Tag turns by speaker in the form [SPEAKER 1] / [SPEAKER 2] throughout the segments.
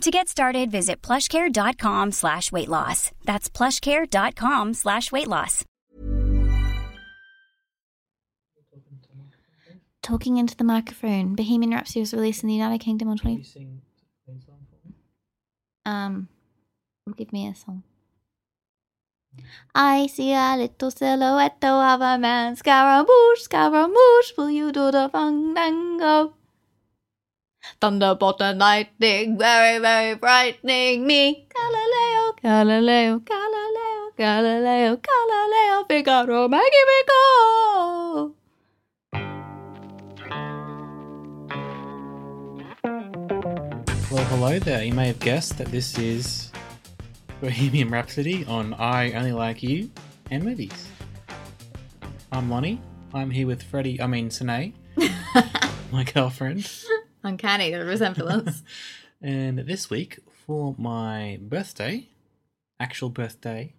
[SPEAKER 1] To get started, visit plushcare.com slash weight loss. That's plushcare.com slash weight loss.
[SPEAKER 2] Talking into the microphone. Bohemian Rhapsody was released in the United Kingdom on 20. Um, give me a song. I see a little silhouette of a man. Scaramouche, Scaramouche, will you do the fandango? Thunderbolt and lightning, very, very frightening me. Galileo, Galileo, Galileo, Galileo, Galileo, Figaro, me go.
[SPEAKER 3] Well, hello there. You may have guessed that this is Bohemian Rhapsody on I Only Like You and Movies. I'm Lonnie. I'm here with Freddie, I mean, Sine, my girlfriend.
[SPEAKER 2] Uncanny, the resemblance.
[SPEAKER 3] And this week, for my birthday, actual birthday,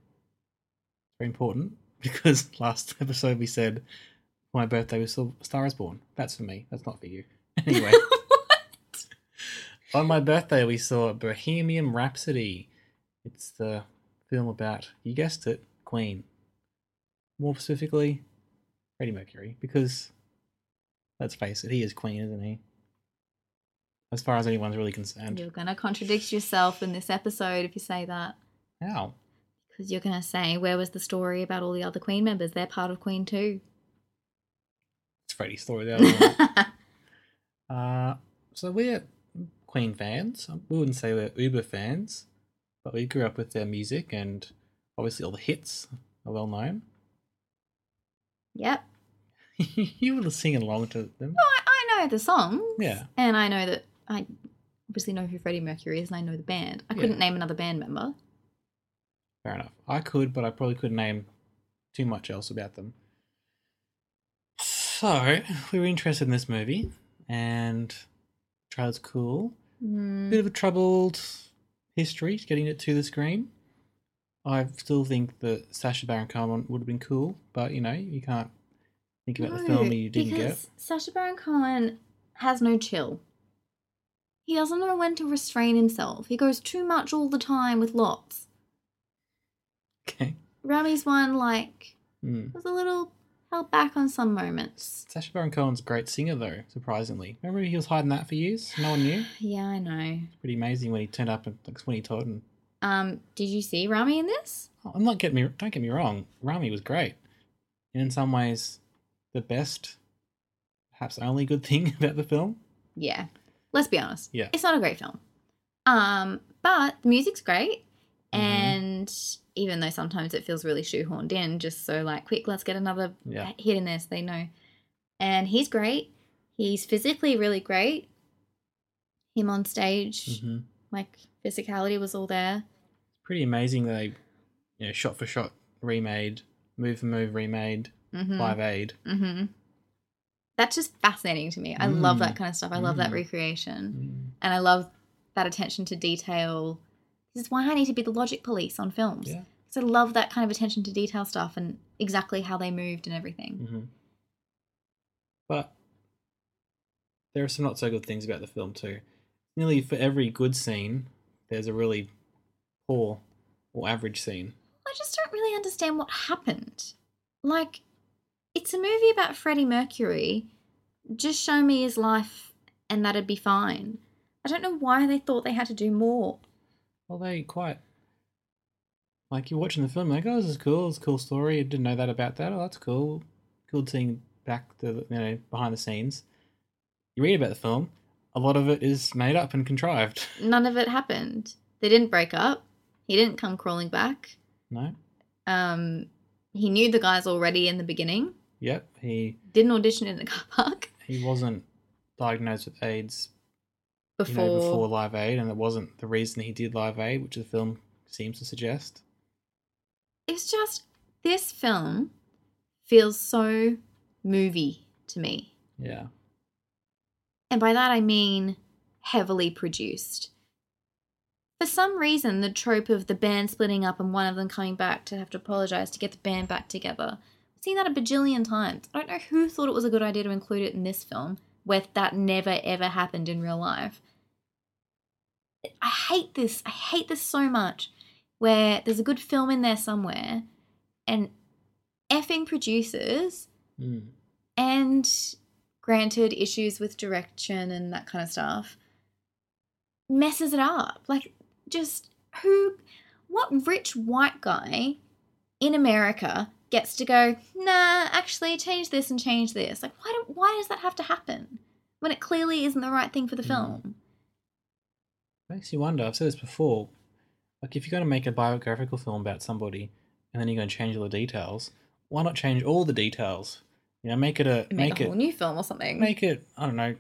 [SPEAKER 3] very important because last episode we said my birthday was Star is Born. That's for me. That's not for you. Anyway, on my birthday we saw Bohemian Rhapsody. It's the film about, you guessed it, Queen. More specifically, Freddie Mercury, because let's face it, he is Queen, isn't he? As far as anyone's really concerned.
[SPEAKER 2] You're going to contradict yourself in this episode if you say that.
[SPEAKER 3] How?
[SPEAKER 2] Because you're going to say, where was the story about all the other Queen members? They're part of Queen too.
[SPEAKER 3] It's Freddie's story, the other. Uh, so we're Queen fans. We wouldn't say we're Uber fans, but we grew up with their music and obviously all the hits are well known.
[SPEAKER 2] yep.
[SPEAKER 3] you were singing along to them.
[SPEAKER 2] I, I know the songs.
[SPEAKER 3] Yeah.
[SPEAKER 2] And I know that I obviously know who Freddie Mercury is and I know the band. I couldn't name another band member.
[SPEAKER 3] Fair enough. I could, but I probably couldn't name too much else about them. So we were interested in this movie, and trailer's cool.
[SPEAKER 2] Mm,
[SPEAKER 3] Bit of a troubled history getting it to the screen. I still think that Sacha Baron Cohen would have been cool, but you know you can't think about the film
[SPEAKER 2] no,
[SPEAKER 3] you didn't
[SPEAKER 2] because
[SPEAKER 3] get.
[SPEAKER 2] Sacha Baron Cohen has no chill. He doesn't know when to restrain himself. He goes too much all the time with lots.
[SPEAKER 3] Okay.
[SPEAKER 2] Rami's one, like,
[SPEAKER 3] Hmm.
[SPEAKER 2] was a little held back on some moments.
[SPEAKER 3] Sacha Baron Cohen's a great singer, though. Surprisingly, remember he was hiding that for years. No one knew.
[SPEAKER 2] Yeah, I know.
[SPEAKER 3] Pretty amazing when he turned up at like Sweeney Todd. And
[SPEAKER 2] Um, did you see Rami in this?
[SPEAKER 3] oh, I'm not getting me. Don't get me wrong. Rami was great, and in some ways, the best, perhaps only good thing about the film.
[SPEAKER 2] Yeah. Let's be honest.
[SPEAKER 3] Yeah.
[SPEAKER 2] It's not a great film. Um, but the music's great.
[SPEAKER 3] Mhm.
[SPEAKER 2] And even though sometimes it feels really shoehorned in, just so like, quick, let's get another
[SPEAKER 3] Yeah.
[SPEAKER 2] hit in this, they know. And he's great. He's physically really great. Him on stage,
[SPEAKER 3] hmm
[SPEAKER 2] like physicality was all there.
[SPEAKER 3] Pretty amazing that they, you know, shot for shot remade, move for move remade,
[SPEAKER 2] Mm-hmm.
[SPEAKER 3] Live Aid.
[SPEAKER 2] Mm-hmm. That's just fascinating to me. I love that
[SPEAKER 3] Mm.
[SPEAKER 2] kind of stuff. I love that
[SPEAKER 3] Mm.
[SPEAKER 2] recreation. And I love that attention to detail. This is why I need to be the logic police on films.
[SPEAKER 3] Yeah.
[SPEAKER 2] Because I love that kind of attention to detail stuff and exactly how they moved and everything.
[SPEAKER 3] hmm But there are some not so good things about the film too. Nearly for every good scene, there's a really poor or average scene.
[SPEAKER 2] I just don't really understand what happened. Like, it's a movie about Freddie Mercury. Just show me his life and that'd be fine. I don't know why they thought they had to do more.
[SPEAKER 3] Well, they quite like you're watching the film, like, oh, this is cool. It's a cool story. I didn't know that about that. Oh, that's cool. Cool seeing back the you know behind the scenes. You read about the film. A lot of it is made up and contrived.
[SPEAKER 2] None of it happened. They didn't break up. He didn't come crawling back.
[SPEAKER 3] No.
[SPEAKER 2] Um, he knew the guys already in the beginning.
[SPEAKER 3] Yep. He
[SPEAKER 2] Didn't audition in the car park
[SPEAKER 3] he wasn't diagnosed with AIDS
[SPEAKER 2] before.
[SPEAKER 3] you know, before Live Aid, and it wasn't the reason he did Live Aid, which the film seems to suggest.
[SPEAKER 2] It's just This film feels so movie to me.
[SPEAKER 3] Yeah.
[SPEAKER 2] And by that I mean heavily produced. For some reason, the trope of the band splitting up and one of them coming back to have to apologize to get the band back together. Seen that a bajillion times. I don't know who thought it was a good idea to include it in this film, where that never ever happened in real life. I hate this. I hate this so much. Where there's a good film in there somewhere, and effing producers
[SPEAKER 3] Mm.
[SPEAKER 2] and granted issues with direction and that kind of stuff messes it up like just who what rich white guy in america gets to go nah actually change this and change this like why do, why does that have to happen when it clearly isn't the right thing for the
[SPEAKER 3] Mm.
[SPEAKER 2] film
[SPEAKER 3] Makes you wonder. I've said this before. Like, if you're going to make a biographical film about somebody and then you're going to change all the details, why not change all the details? You know, make it a
[SPEAKER 2] make,
[SPEAKER 3] make,
[SPEAKER 2] a
[SPEAKER 3] it
[SPEAKER 2] whole new film or something
[SPEAKER 3] make it. I don't know.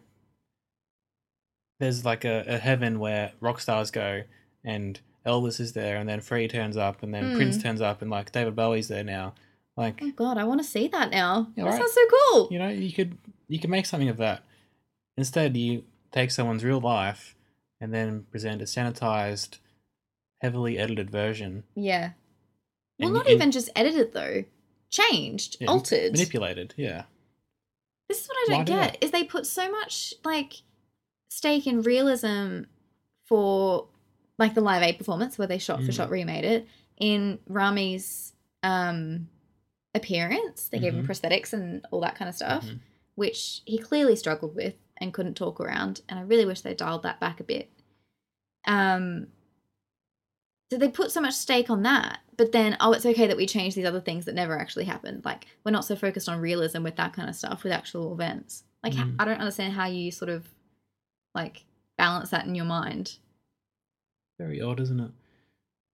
[SPEAKER 3] There's like a, a heaven where rock stars go, and Elvis is there, and then Freddie turns up, and then Prince
[SPEAKER 2] Mm.
[SPEAKER 3] turns up, and like David Bowie's there now. Like,
[SPEAKER 2] oh god i want to see that now
[SPEAKER 3] Yeah,
[SPEAKER 2] that
[SPEAKER 3] right.
[SPEAKER 2] sounds so cool
[SPEAKER 3] you know, you could you could make something of that. Instead, you take someone's real life and then present a sanitized, heavily edited version.
[SPEAKER 2] yeah well
[SPEAKER 3] And-
[SPEAKER 2] not
[SPEAKER 3] and-
[SPEAKER 2] even just edited though changed
[SPEAKER 3] yeah,
[SPEAKER 2] altered
[SPEAKER 3] manipulated. Yeah,
[SPEAKER 2] This is what I don't
[SPEAKER 3] do
[SPEAKER 2] get is they put so much like stake in realism for like the live aid performance where they shot for
[SPEAKER 3] Mm.
[SPEAKER 2] shot remade it in Rami's um appearance. They gave him
[SPEAKER 3] Mhm.
[SPEAKER 2] prosthetics and all that kind of stuff,
[SPEAKER 3] Mhm.
[SPEAKER 2] which he clearly struggled with and couldn't talk around. And I really wish they dialed that back a bit. Um so they put so much stake on that, but then oh, it's okay that we change these other things that never actually happened. Like we're not so focused on realism with that kind of stuff with actual events. Like
[SPEAKER 3] Mm.
[SPEAKER 2] I don't understand how you sort of like balance that in your mind.
[SPEAKER 3] very odd, isn't it?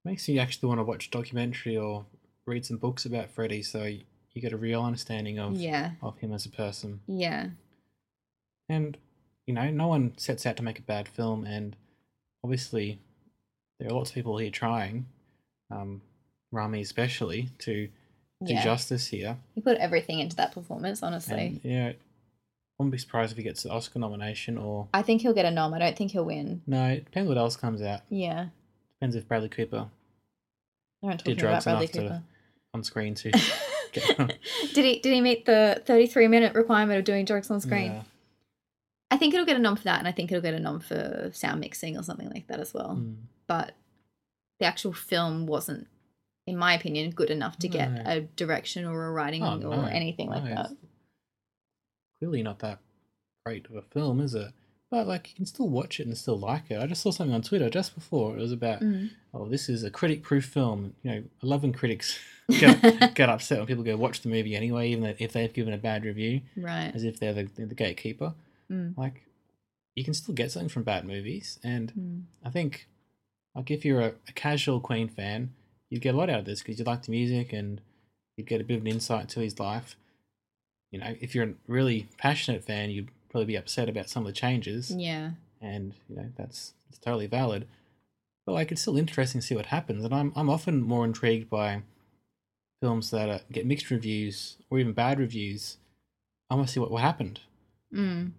[SPEAKER 3] Makes you actually want to watch a documentary or read some books about Freddie, so you, get a real understanding of
[SPEAKER 2] Yeah,
[SPEAKER 3] of him as a person.
[SPEAKER 2] yeah,
[SPEAKER 3] And you know, no one sets out to make a bad film, and obviously, there are lots of people here trying, um, Rami especially, to do
[SPEAKER 2] yeah.
[SPEAKER 3] justice here.
[SPEAKER 2] He put everything into that performance. Honestly,
[SPEAKER 3] And yeah, I wouldn't be surprised if he gets an Oscar nomination or
[SPEAKER 2] I think he'll get a nom. I don't think he'll win.
[SPEAKER 3] no. It depends what else comes out.
[SPEAKER 2] Yeah,
[SPEAKER 3] Depends if Bradley Cooper
[SPEAKER 2] I don't
[SPEAKER 3] did
[SPEAKER 2] talk about Bradley Cooper.
[SPEAKER 3] On screen to get.
[SPEAKER 2] did he? Did he meet the thirty-three minute requirement of doing jokes on screen?
[SPEAKER 3] Yeah.
[SPEAKER 2] I think it'll get a nom for that, and I think it'll get a nom for sound mixing or something like that as well.
[SPEAKER 3] Mm.
[SPEAKER 2] But the actual film wasn't, in my opinion, good enough to get a direction or a writing
[SPEAKER 3] Oh,
[SPEAKER 2] or
[SPEAKER 3] no.
[SPEAKER 2] anything like
[SPEAKER 3] No,
[SPEAKER 2] that.
[SPEAKER 3] Clearly not that great of a film, is it? But like you can still watch it and still like it. I just saw something on Twitter just before. It was about
[SPEAKER 2] Mm.
[SPEAKER 3] oh, this is a critic-proof film. You know, I love when critics get, get upset when people go watch the movie anyway, even if they've given a bad review,
[SPEAKER 2] Right.
[SPEAKER 3] as if they're the, they're the gatekeeper.
[SPEAKER 2] Mm.
[SPEAKER 3] Like, you can still get something from bad movies, and
[SPEAKER 2] Mm.
[SPEAKER 3] I think, like, if you're a, a casual Queen fan, you'd get a lot out of this because you'd like the music and you'd get a bit of an insight to his life. You know, if you're a really passionate fan, you'd probably be upset about some of the changes,
[SPEAKER 2] Yeah.
[SPEAKER 3] and you know that's it's totally valid. But like, it's still interesting to see what happens, and I'm I'm often more intrigued by films that uh, get mixed reviews or even bad reviews. I want to see what, what happened.
[SPEAKER 2] Mm.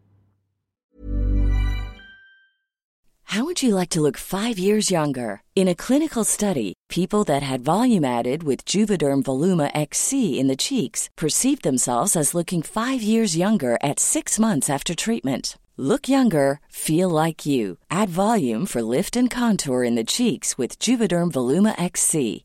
[SPEAKER 4] How would you like to look five years younger? In a clinical study, people that had volume added with Juvederm Voluma XC in the cheeks perceived themselves as looking five years younger at six months after treatment. Look younger, feel like you. Add volume for lift and contour in the cheeks with Juvederm Voluma XC.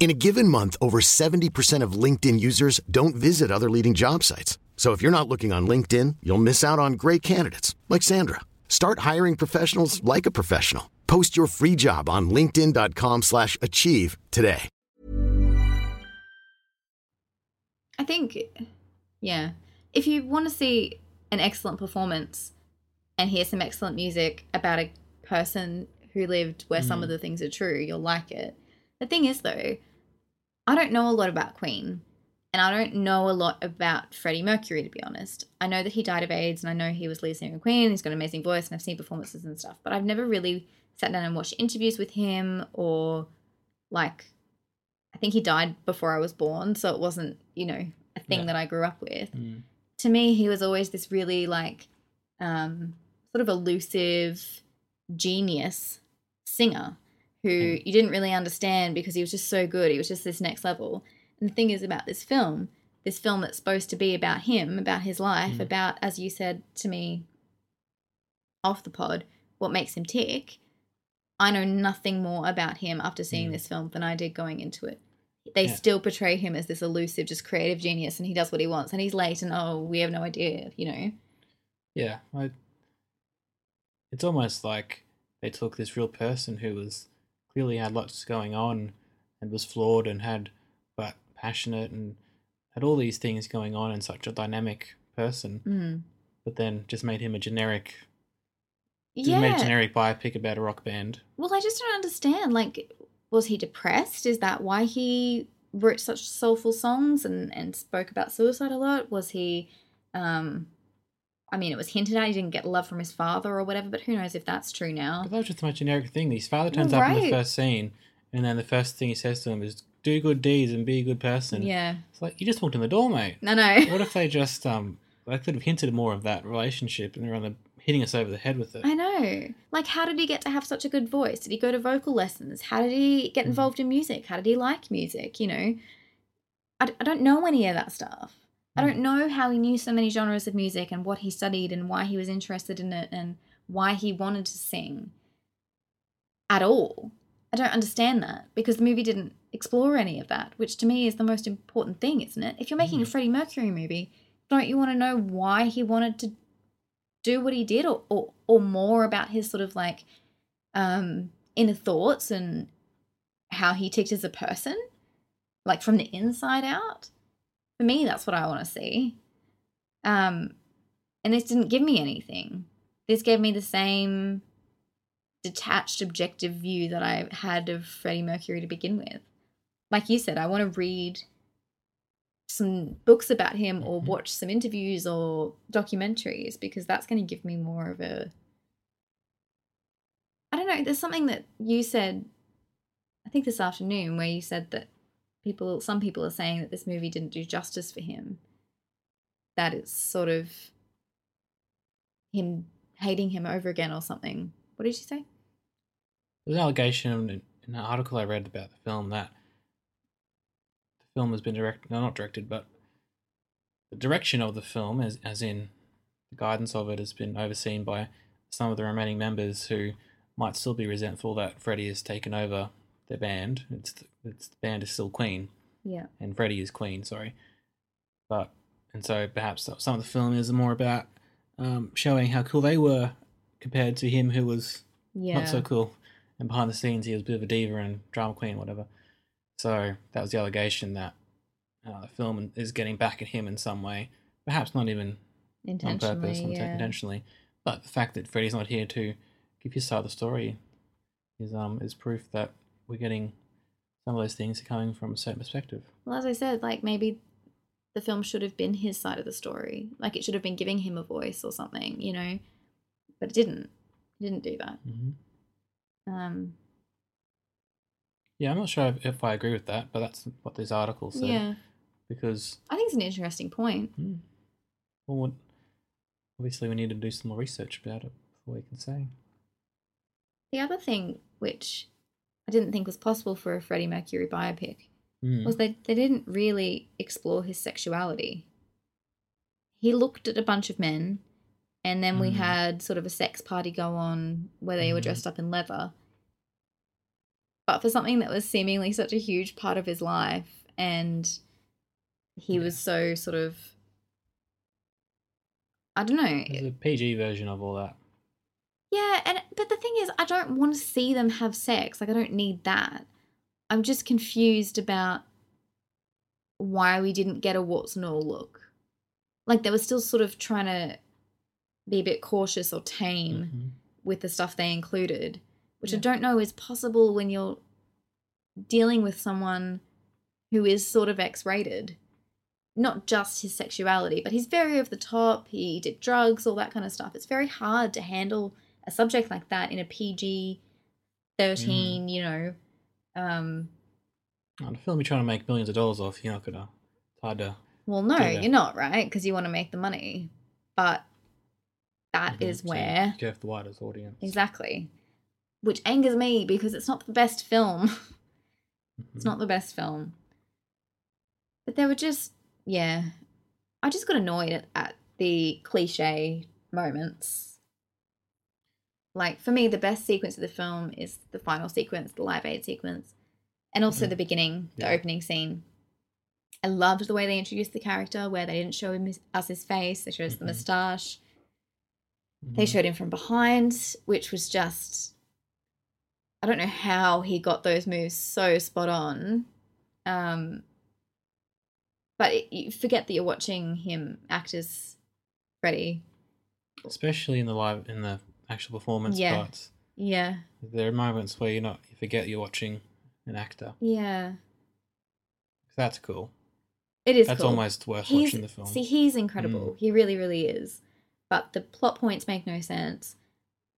[SPEAKER 5] In a given month, over 70% of LinkedIn users don't visit other leading job sites. So if you're not looking on LinkedIn, you'll miss out on great candidates like Sandra. Start hiring professionals like a professional. Post your free job on linkedin.com/achieve slash achieve today.
[SPEAKER 2] I think, yeah, if you want to see an excellent performance and hear some excellent music about a person who lived where some mm. of the things are true, you'll like it. The thing is, though, I don't know a lot about Queen, and I don't know a lot about Freddie Mercury, to be honest. I know that he died of AIDS, and I know he was lead singer of Queen. He's got an amazing voice, and I've seen performances and stuff, but I've never really sat down and watched interviews with him or like I think he died before I was born, so it wasn't, you know, a thing
[SPEAKER 3] Yeah.
[SPEAKER 2] that I grew up with.
[SPEAKER 3] Mm.
[SPEAKER 2] To me, he was always this really like um sort of elusive genius singer who
[SPEAKER 3] Mm.
[SPEAKER 2] you didn't really understand because he was just so good. He was just this next level. And the thing is about this film, this film that's supposed to be about him, about his life,
[SPEAKER 3] Mm.
[SPEAKER 2] about as you said to me off the pod, what makes him tick. I know nothing more about him after seeing
[SPEAKER 3] Mm.
[SPEAKER 2] this film than I did going into it. They
[SPEAKER 3] Yeah.
[SPEAKER 2] still portray him as this elusive, just creative genius, and he does what he wants, and he's late, and oh, we have no idea, you know.
[SPEAKER 3] Yeah, I, it's almost like they took this real person who was clearly had lots going on and was flawed and had but passionate and had all these things going on and such a dynamic person,
[SPEAKER 2] Mm.
[SPEAKER 3] but then just made him a generic,
[SPEAKER 2] Yeah.
[SPEAKER 3] made a generic biopic about a rock band.
[SPEAKER 2] Well, I just don't understand. Like, was he depressed? Is that why he wrote such soulful songs and and spoke about suicide a lot? Was he, um, I mean, it was hinted at he didn't get love from his father or whatever, but who knows if that's true now?
[SPEAKER 3] But that was just the most generic thing. His father turns up in the
[SPEAKER 2] right.
[SPEAKER 3] first scene, and then the first thing he says to him is, "Do good deeds and be a good person."
[SPEAKER 2] Yeah,
[SPEAKER 3] it's like you just walked in the door, mate.
[SPEAKER 2] no, no.
[SPEAKER 3] what if they just um they could have hinted more of that relationship and they're on the hitting us over the head with it
[SPEAKER 2] I know. Like, how did he get to have such a good voice? Did he go to vocal lessons? How did he get
[SPEAKER 3] Mhm.
[SPEAKER 2] involved in music? How did he like music? You know, I, d- I don't know any of that stuff. I don't know how he knew so many genres of music and what he studied and why he was interested in it and why he wanted to sing at all. I don't understand that because the movie didn't explore any of that, which to me is the most important thing, isn't it? If you're making a Freddie Mercury movie, don't you want to know why he wanted to do what he did or, or, or more about his sort of like um, inner thoughts and how he ticked as a person, like from the inside out? For me, that's what I want to see. Um, and this didn't give me anything. This gave me the same detached, objective view that I had of Freddie Mercury to begin with. Like you said, I want to read some books about him or
[SPEAKER 3] Mhm.
[SPEAKER 2] watch some interviews or documentaries because that's going to give me more of a. I don't know. There's something that you said, I think this afternoon, where you said that people, some people are saying that this movie didn't do justice for him. That it's sort of him hating him over again or something. What did you say?
[SPEAKER 3] there's an allegation in, an article i read about the film that the film has been directed no not directed but the direction of the film as, as in the guidance of it has been overseen by some of the remaining members who might still be resentful that freddie has taken over their band it's the, it's the band is still queen
[SPEAKER 2] Yeah.
[SPEAKER 3] and Freddie is Queen, sorry. But and so perhaps some of the film is more about um, showing how cool they were compared to him, who was
[SPEAKER 2] Yeah.
[SPEAKER 3] not so cool. And behind the scenes, he was a bit of a diva and drama queen, whatever. So that was the allegation that uh, the film is getting back at him in some way, perhaps not even on
[SPEAKER 2] Intentionally.
[SPEAKER 3] purpose,
[SPEAKER 2] yeah.
[SPEAKER 3] intentionally. But the fact that Freddie's not here to give his side of the story is um is proof that we're getting some of those things coming from a certain perspective.
[SPEAKER 2] Well, as I said, like maybe the film should have been his side of the story. Like it should have been giving him a voice or something, you know. But it didn't. It didn't do that.
[SPEAKER 3] hmm
[SPEAKER 2] Um.
[SPEAKER 3] Yeah, I'm not sure if, I agree with that, but that's what this article said.
[SPEAKER 2] Yeah,
[SPEAKER 3] Because,
[SPEAKER 2] I think it's an interesting point.
[SPEAKER 3] hmm, well, obviously, we need to do some more research about it before we can say.
[SPEAKER 2] The other thing, which I didn't think was possible for a Freddie Mercury biopic
[SPEAKER 3] Mm.
[SPEAKER 2] was they they didn't really explore his sexuality. He looked at a bunch of men, and then we
[SPEAKER 3] Mm.
[SPEAKER 2] had sort of a sex party go on where they were
[SPEAKER 3] Mhm.
[SPEAKER 2] dressed up in leather. But for something that was seemingly such a huge part of his life, and he was so sort of, I don't know,
[SPEAKER 3] There's a PG version of all that.
[SPEAKER 2] Yeah, and but the thing is, I don't want to see them have sex. Like, I don't need that. I'm just confused about why we didn't get a warts and all look. Like, they were still sort of trying to be a bit cautious or tame
[SPEAKER 3] Mhm.
[SPEAKER 2] with the stuff they included, which I don't know is possible when you're dealing with someone who is sort of X rated. Not just his sexuality, but he's very over the top. He did drugs, all that kind of stuff. It's very hard to handle a subject like that in a PG 13, you know. Um,
[SPEAKER 3] On a film you're trying to make millions of dollars off, you're not gonna. It's hard to.
[SPEAKER 2] well, no, you're not, right? Because you want to make the money. But that is
[SPEAKER 3] you
[SPEAKER 2] where.
[SPEAKER 3] For the widest audience.
[SPEAKER 2] Exactly. Which angers me because it's not the best film. It's
[SPEAKER 3] Mhm.
[SPEAKER 2] not the best film. But there were just, yeah. I just got annoyed at, at the cliche moments. Like, for me, the best sequence of the film is the final sequence, the Live Aid sequence, and also
[SPEAKER 3] Mhm.
[SPEAKER 2] the beginning, the
[SPEAKER 3] Yeah.
[SPEAKER 2] opening scene. I loved the way they introduced the character, where they didn't show him his, us his face, they showed us the
[SPEAKER 3] Mhm.
[SPEAKER 2] moustache. They showed him from behind, which was just I don't know how he got those moves so spot on. Um but it, you forget that you're watching him act as Freddie.
[SPEAKER 3] Especially in the live, in the actual performance
[SPEAKER 2] Yeah.
[SPEAKER 3] parts.
[SPEAKER 2] Yeah.
[SPEAKER 3] There are moments where you're not, you forget you're watching an actor.
[SPEAKER 2] Yeah.
[SPEAKER 3] That's cool.
[SPEAKER 2] It is
[SPEAKER 3] That's
[SPEAKER 2] cool.
[SPEAKER 3] almost worth
[SPEAKER 2] He's-
[SPEAKER 3] watching the film.
[SPEAKER 2] See, he's incredible.
[SPEAKER 3] Mm.
[SPEAKER 2] He really, really is. But the plot points make no sense.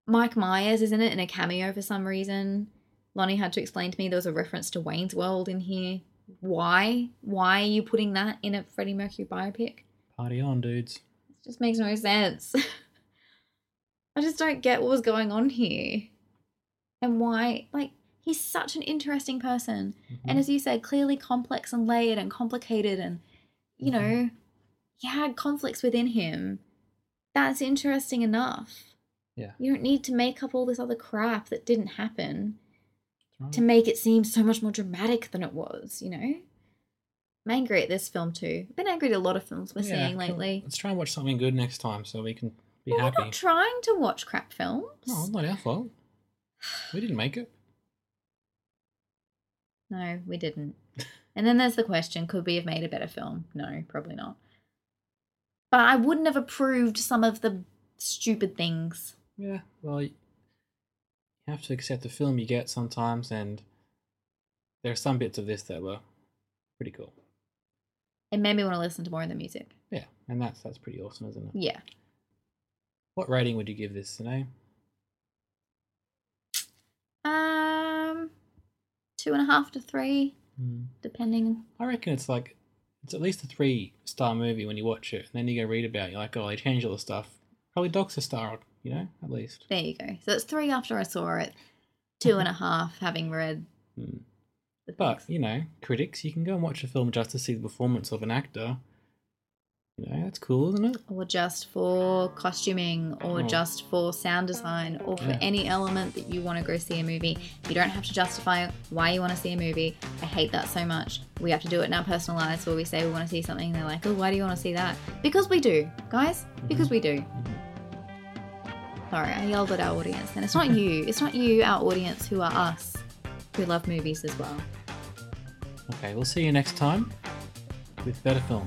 [SPEAKER 2] Mike Myers is in it in a cameo for some reason. Lonnie had to explain to me there was a reference to Wayne's World in here. Why? Why are you putting that in a Freddie Mercury biopic?
[SPEAKER 3] Party on, dudes.
[SPEAKER 2] It just makes no sense. I just don't get what was going on here. And why, like, he's such an interesting person. And
[SPEAKER 3] Mhm.
[SPEAKER 2] as you said, clearly complex and layered and complicated. And, you know,
[SPEAKER 3] Mhm.
[SPEAKER 2] he had conflicts within him. That's interesting enough.
[SPEAKER 3] Yeah.
[SPEAKER 2] You don't need to make up all this other crap that didn't happen
[SPEAKER 3] That's
[SPEAKER 2] to make it seem so much more dramatic than it was, you know? I'm angry at this film too. I've been angry at a lot of films we're
[SPEAKER 3] Yeah,
[SPEAKER 2] seeing lately.
[SPEAKER 3] Let's try and watch something good next time so we can be
[SPEAKER 2] Well, we're not trying to watch crap films.
[SPEAKER 3] No, it's not our fault. We didn't make it.
[SPEAKER 2] No, we didn't. and then there's the question could we have made a better film? No, probably not. But I wouldn't have approved some of the stupid things.
[SPEAKER 3] Yeah, well, you have to accept the film you get sometimes, and there are some bits of this that were pretty cool.
[SPEAKER 2] It made me want to listen to more of the music.
[SPEAKER 3] Yeah, and that's that's pretty awesome, isn't it?
[SPEAKER 2] Yeah.
[SPEAKER 3] What rating would you give this, Sine?
[SPEAKER 2] Um, two and a half to three,
[SPEAKER 3] Hmm.
[SPEAKER 2] depending.
[SPEAKER 3] I reckon it's like it's at least a three star movie when you watch it, and then you go read about it. You're like, oh, they changed all the stuff. Probably docks a star, you know, at least.
[SPEAKER 2] There you go. So it's three after I saw it, two and a half having read the
[SPEAKER 3] But you know, critics, you can go and watch a film just to see the performance of an actor. You know, that's cool, isn't it?
[SPEAKER 2] or just for costuming or
[SPEAKER 3] Oh.
[SPEAKER 2] just for sound design or for
[SPEAKER 3] Yeah.
[SPEAKER 2] any element that you want to go see a movie. You don't have to justify why you want to see a movie. I hate that so much. We have to do it in our personal lives where we say we want to see something and they're like oh why do you want to see that? Because we do guys. Mm-hmm. Because we do. Mm-hmm. Sorry i yelled at our audience and it's not you. It's not you our audience who are us who love movies as well.
[SPEAKER 3] Okay, we'll see you next time with better film.